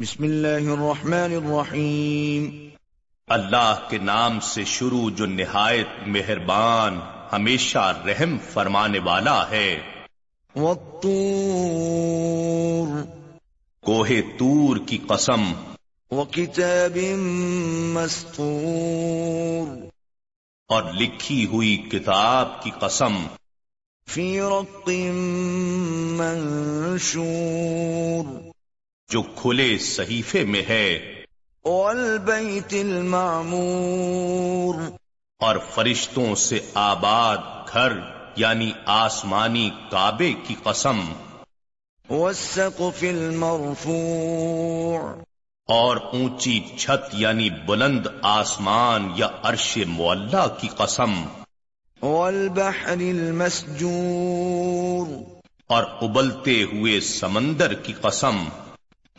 بسم اللہ الرحمن الرحیم۔ اللہ کے نام سے شروع جو نہایت مہربان ہمیشہ رحم فرمانے والا ہے۔ والطور۔ کوہ تور کی قسم۔ وکتاب مسطور اور لکھی ہوئی کتاب کی قسم۔ فی رق منشور۔ جو کھلے صحیفے میں ہے۔ والبیت المعمور۔ اور فرشتوں سے آباد گھر یعنی آسمانی کعبے کی قسم۔ والسقف المرفوع۔ اور اونچی چھت یعنی بلند آسمان یا عرش معلہ کی قسم۔ والبحر المسجور۔ اور ابلتے ہوئے سمندر کی قسم۔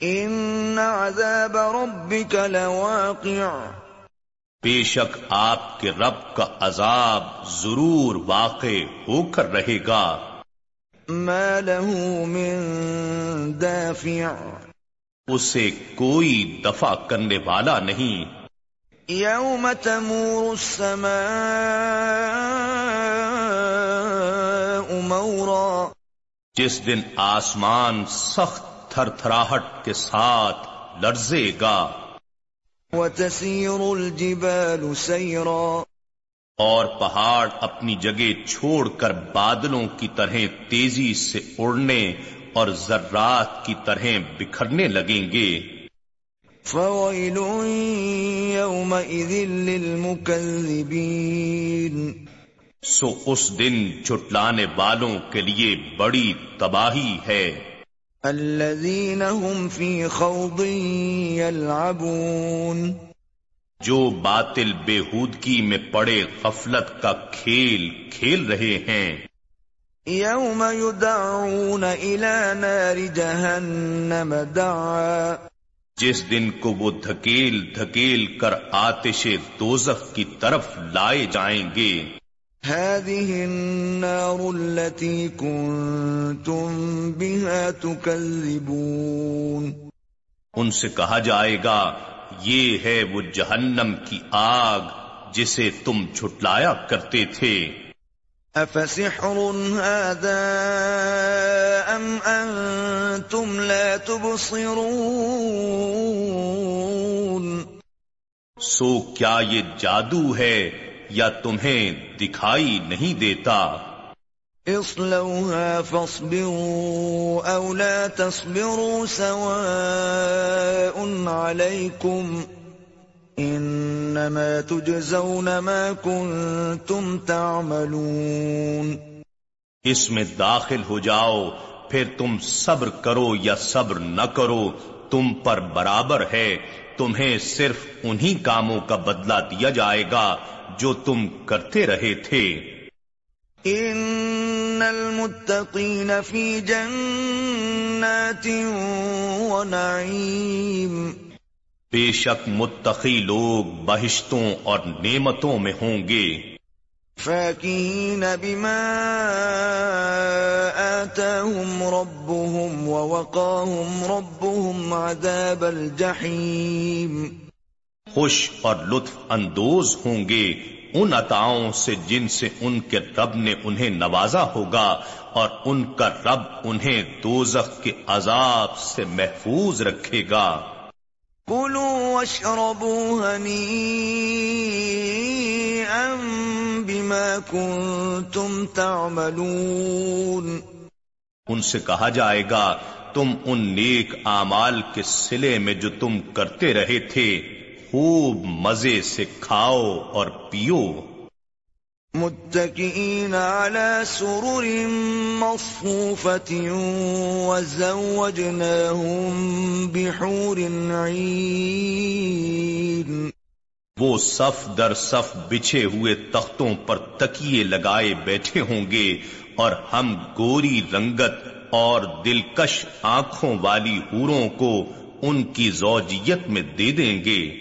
ان عذاب ربك لواقع۔ بے شک آپ کے رب کا عذاب ضرور واقع ہو کر رہے گا۔ ما له من دافع۔ اسے کوئی دفع کرنے والا نہیں۔ يوم تمور السماء مورا۔ جس دن آسمان سخت تھر تھراہٹ کے ساتھ لرزے گا۔ وتسير الجبال سيرا۔ اور پہاڑ اپنی جگہ چھوڑ کر بادلوں کی طرح تیزی سے اڑنے اور ذرات کی طرح بکھرنے لگیں گے۔ فويل يومئذ للمكذبين۔ سو اس دن چٹلانے والوں کے لیے بڑی تباہی ہے۔ الذين هم في خوض يلعبون. جو باطل بےحودگی میں پڑے غفلت کا کھیل کھیل رہے ہیں۔ يوم يدعون إلى نار جهنم دعا. جس دن کو وہ دھکیل دھکیل کر آتش دوزخ کی طرف لائے جائیں گے۔ هذه النار التي كنتم بها تكذبون. ان سے کہا جائے گا یہ ہے وہ جہنم کی آگ جسے تم چھٹلایا کرتے تھے۔ أفسحر هذا أم أنتم لا تبصرون؟ سو کیا یہ جادو ہے؟ یا تمہیں دکھائی نہیں دیتا۔ اصلوها فاصبروا أو لا تصبروا سواء عليكم إنما تجزون ما كنتم تعملون۔ اس میں داخل ہو جاؤ پھر تم صبر کرو یا صبر نہ کرو تم پر برابر ہے۔ تمہیں صرف انہی کاموں کا بدلہ دیا جائے گا۔ جو تم کرتے رہے تھے۔ ان المتقین فی جنات ونعیم بے شک متقی لوگ بہشتوں اور نعمتوں میں ہوں گے۔ فاکہین بما آتاہم ربهم ووقاہم ربهم عذاب الجحیم خوش اور لطف اندوز ہوں گے ان عطاؤں سے جن سے ان کے رب نے انہیں نوازا ہوگا اور ان کا رب انہیں دوزخ کے عذاب سے محفوظ رکھے گا۔ کلوا واشربوا ہنیئا بما کنتم تعملون۔ ان سے کہا جائے گا تم ان نیک اعمال کے سلے میں جو تم کرتے رہے تھے خوب مزے سے کھاؤ اور پیو۔ متكئين على سرر مصفوفة وزوجناهم بحور عين وہ صف در صف بچھے ہوئے تختوں پر تکیے لگائے بیٹھے ہوں گے اور ہم گوری رنگت اور دلکش آنکھوں والی حوروں کو ان کی زوجیت میں دے دیں گے۔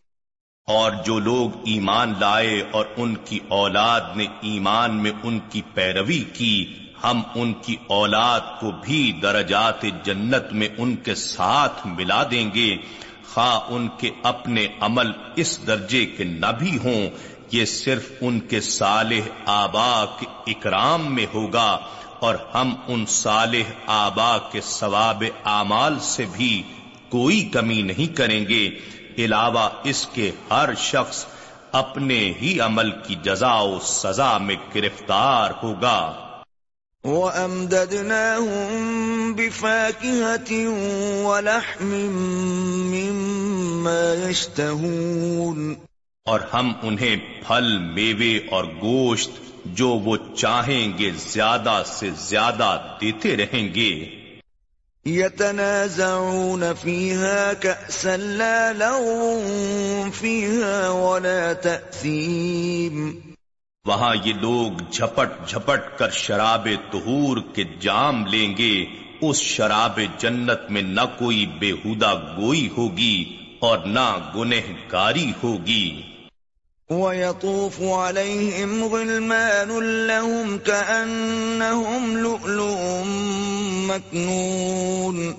اور جو لوگ ایمان لائے اور ان کی اولاد نے ایمان میں ان کی پیروی کی، ہم ان کی اولاد کو بھی درجات جنت میں ان کے ساتھ ملا دیں گے۔ خواہ ان کے اپنے عمل اس درجے کے نہ بھی ہوں، یہ صرف ان کے صالح آبا کے اکرام میں ہوگا اور ہم ان صالح آبا کے ثواب اعمال سے بھی کوئی کمی نہیں کریں گے۔ علاوہ اس کے ہر شخص اپنے ہی عمل کی جزا و سزا میں گرفتار ہوگا۔ وَأَمْدَدْنَاهُمْ بِفَاكِهَةٍ وَلَحْمٍ مِّمَّا يَشْتَهُونَ۔ اور ہم انہیں پھل میوے اور گوشت جو وہ چاہیں گے زیادہ سے زیادہ دیتے رہیں گے۔ يتنازعون فيها كأسا لا لغو فيها ولا تأثيم وہاں یہ لوگ جھپٹ جھپٹ کر شراب تہور کے جام لیں گے اس شراب جنت میں نہ کوئی بےحودہ گوئی ہوگی اور نہ گنہ گاری ہوگی۔ وَيَطُوفُ عَلَيْهِمْ غِلْمَانٌ لَهُمْ كَأَنَّهُمْ لُؤْلُؤٌ مَكْنُونٌ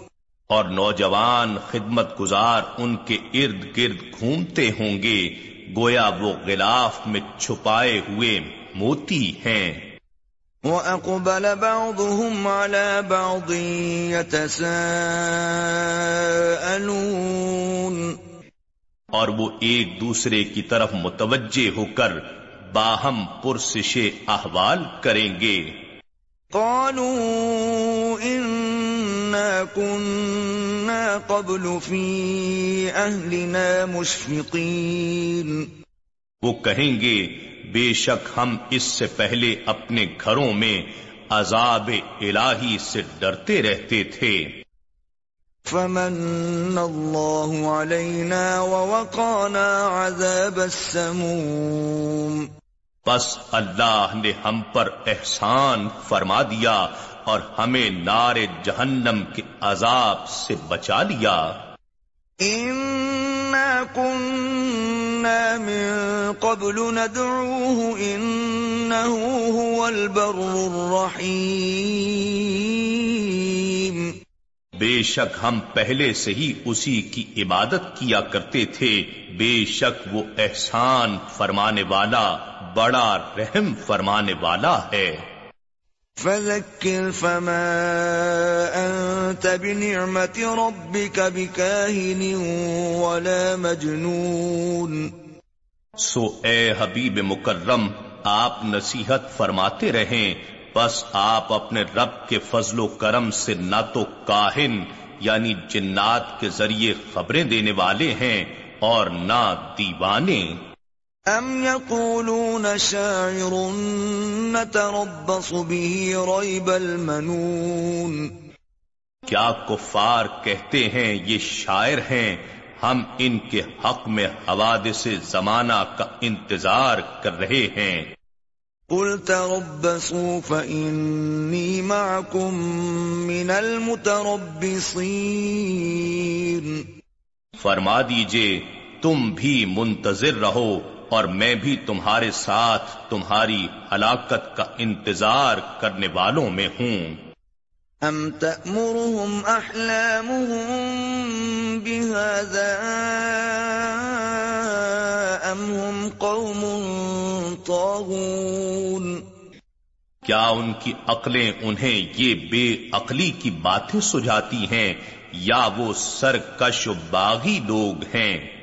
اور نوجوان خدمت گزار ان کے ارد گرد گھومتے ہوں گے گویا وہ غلاف میں چھپائے ہوئے موتی ہیں۔ وَأَقْبَلَ بَعْضُهُمْ عَلَى بَعْضٍ يَتَسَاءَلُونَ۔ اور وہ ایک دوسرے کی طرف متوجہ ہو کر باہم پرسش احوال کریں گے۔ قالوا اننا كنا قبل في اهلنا مشفقين۔ وہ کہیں گے بے شک ہم اس سے پہلے اپنے گھروں میں عذاب الہی سے ڈرتے رہتے تھے۔ فمن الله علينا ووقانا عذاب السموم۔ بس اللہ نے ہم پر احسان فرما دیا۔ اور ہمیں نار جہنم کے عذاب سے بچا لیا۔ كنا من قبل ندعوه انه هو البر الرحيم۔ بے شک ہم پہلے سے ہی اسی کی عبادت کیا کرتے تھے۔ بے شک وہ احسان فرمانے والا بڑا رحم فرمانے والا ہے۔ فذكر فما أنت بنعمة ربك بكاهن ولا مجنون. سو اے حبیب مکرم، آپ نصیحت فرماتے رہیں، بس آپ اپنے رب کے فضل و کرم سے نہ تو کاہن یعنی جنات کے ذریعے خبریں دینے والے ہیں اور نہ دیوانے۔ ام یقولون شاعر نتربص به ریب المنون کیا کفار کہتے ہیں یہ شاعر ہیں؟ ہم ان کے حق میں حوادث زمانہ کا انتظار کر رہے ہیں۔ قل تربصوا فإني معكم من المتربصين فرما دیجیے تم بھی منتظر رہو۔ اور میں بھی تمہارے ساتھ تمہاری ہلاکت کا انتظار کرنے والوں میں ہوں۔ ام تأمرهم احلامهم بهذا ام هم قوم کیا ان کی عقلیں انہیں یہ بے عقلی کی باتیں سجاتی ہیں یا وہ سرکش باغی لوگ ہیں؟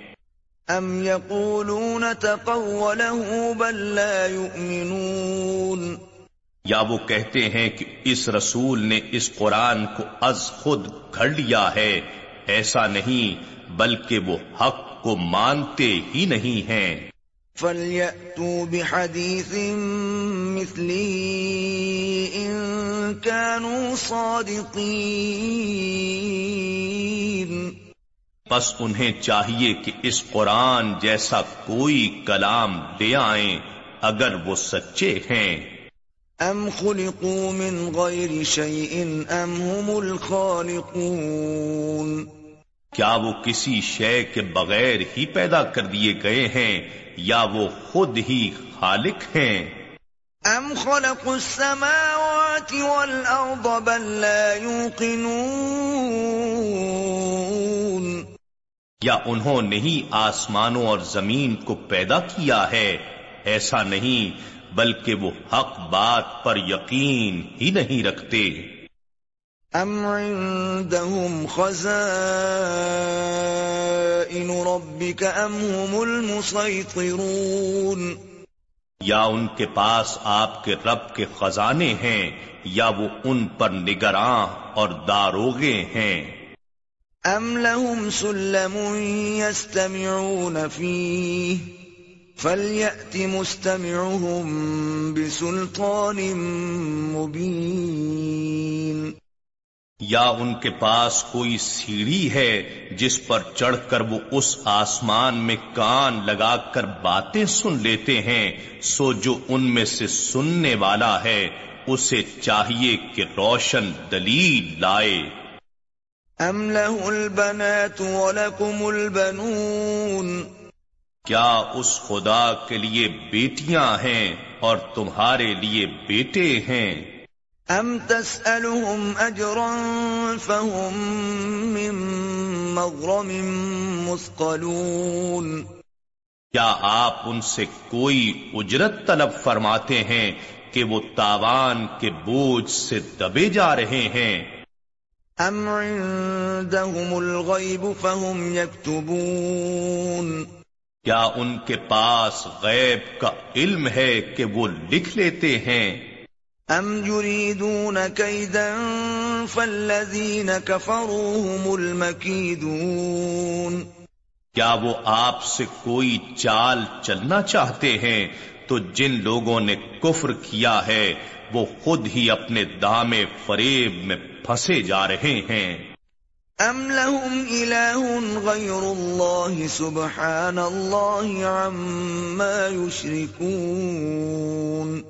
ام یقولون تقوله بل لا يؤمنون یا وہ کہتے ہیں کہ اس رسول نے اس قرآن کو از خود گھڑ لیا ہے ایسا نہیں بلکہ وہ حق کو مانتے ہی نہیں ہیں۔ فَلْيَأْتُوا بِحَدِيثٍ بمثله إن كانوا صادقين۔ پس انہیں چاہیے کہ اس قرآن جیسا کوئی کلام لے آئیں اگر وہ سچے ہیں۔ ام خلقوا من غیر شیء ام هم الخالقون۔ کیا وہ کسی شے کے بغیر ہی پیدا کر دیے گئے ہیں یا وہ خود ہی خالق ہیں؟ ام خلق السماوات والارض بل لا يوقنون۔ یا انہوں نے ہی آسمانوں اور زمین کو پیدا کیا ہے؟ ایسا نہیں بلکہ وہ حق بات پر یقین ہی نہیں رکھتے۔ ام عندهم خزائن ربك ام هم المسيطرون۔ یا ان کے پاس آپ کے رب کے خزانے ہیں یا وہ ان پر نگراں اور داروغے ہیں۔ ام لهم سلم يستمعون فيه فليأت مستمعهم بسلطان مبين یا ان کے پاس کوئی سیڑھی ہے جس پر چڑھ کر وہ اس آسمان میں کان لگا کر باتیں سن لیتے ہیں، سو جو ان میں سے سننے والا ہے، اسے چاہیے کہ روشن دلیل لائے۔ ام له البنات ولكم البنون کیا اس خدا کے لیے بیٹیاں ہیں اور تمہارے لیے بیٹے ہیں؟ ام تسألهم اجرا فهم من مغرم مثقلون کیا آپ ان سے کوئی اجرت طلب فرماتے ہیں کہ وہ تاوان کے بوجھ سے دبے جا رہے ہیں؟ ام عندهم الغیب فهم یکتبون کیا ان کے پاس غیب کا علم ہے کہ وہ لکھ لیتے ہیں؟ ام يريدون كيدا فالذين كفروا هم المكيدون کیا وہ آپ سے کوئی چال چلنا چاہتے ہیں تو جن لوگوں نے کفر کیا ہے وہ خود ہی اپنے دامے فریب میں پھنسے جا رہے ہیں۔ ام لهم اله غير الله سبحان الله عما يشركون۔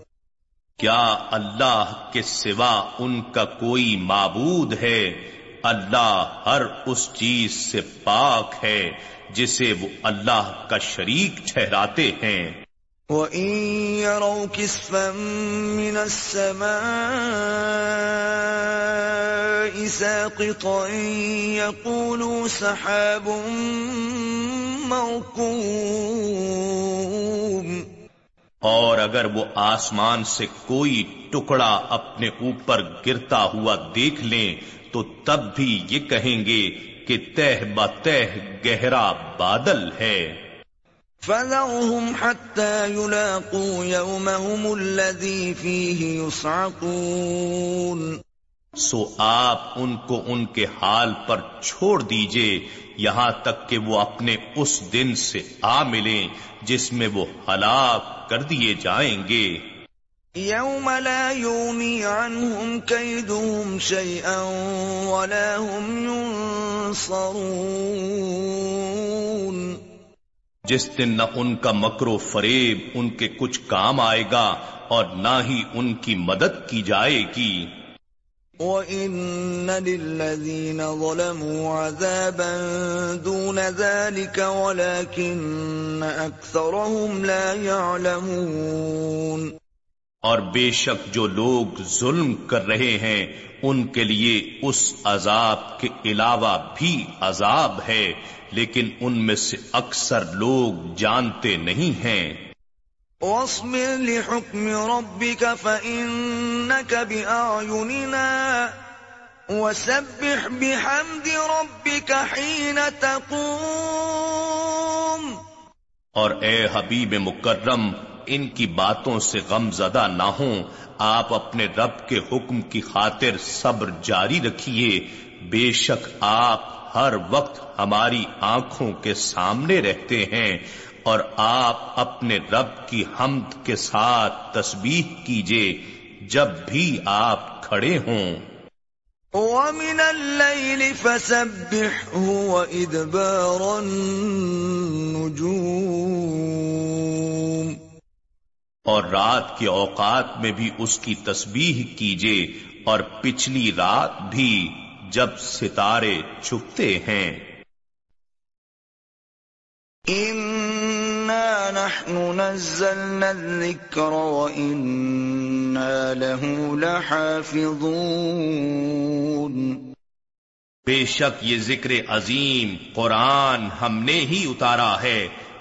کیا اللہ کے سوا ان کا کوئی معبود ہے؟ اللہ ہر اس چیز سے پاک ہے جسے وہ اللہ کا شریک ٹھہراتے ہیں۔ وَإِن يَرَوْا كِسْفًا مِّنَ السَّمَاءِ سَاقِطًا يَقُولُوا سَحَابٌ مَّرْكُومٌ اور اگر وہ آسمان سے کوئی ٹکڑا اپنے اوپر گرتا ہوا دیکھ لیں، تو تب بھی یہ کہیں گے کہ تہ بتہ گہرا بادل ہے۔ فَذَرْهُمْ حَتَّى يُلَاقُوا يَوْمَهُمُ الَّذِي فِيهِ يُصْعَقُونَ. سو آپ ان کو ان کے حال پر چھوڑ دیجیے یہاں تک کہ وہ اپنے اس دن سے آ ملیں جس میں وہ ہلاک کر دیے جائیں گے۔ يَوْمَ لَا يُغْنِي عَنْهُمْ كَيْدُهُمْ شَيْئًا وَلَا هُمْ يُنصَرُونَ. جس دن نہ ان کا مکر و فریب ان کے کچھ کام آئے گا اور نہ ہی ان کی مدد کی جائے گی۔ وَإِنَّ لِلَّذِينَ ظَلَمُوا عَذَابًا دُونَ ذَلِكَ وَلَكِنَّ أَكْثَرَهُمْ لَا يَعْلَمُونَ اور بے شک جو لوگ ظلم کر رہے ہیں ان کے لیے اس عذاب کے علاوہ بھی عذاب ہے لیکن ان میں سے اکثر لوگ جانتے نہیں ہیں۔ وَاصْبِرْ لِحُكْمِ رَبِّكَ فَإِنَّكَ بِأَعْيُنِنَا وَسَبِّحْ بِحَمْدِ رَبِّكَ حِينَ تَقُومُ۔ اور اے حبیب مکرم ان کی باتوں سے غم زدہ نہ ہوں۔ آپ اپنے رب کے حکم کی خاطر صبر جاری رکھیے۔ بے شک آپ ہر وقت ہماری آنکھوں کے سامنے رہتے ہیں اور آپ اپنے رب کی حمد کے ساتھ تسبیح کیجیے جب بھی آپ کھڑے ہوں۔ ومن الليل فسبحه وإدبار النجوم اور رات کے اوقات میں بھی اس کی تسبیح کیجیے اور پچھلی رات بھی جب ستارے چھپتے ہیں۔ إنا نحن نزلنا الذكر وإنا له لحافظون۔ بے شک یہ ذکر عظیم قرآن ہم نے ہی اتارا ہے۔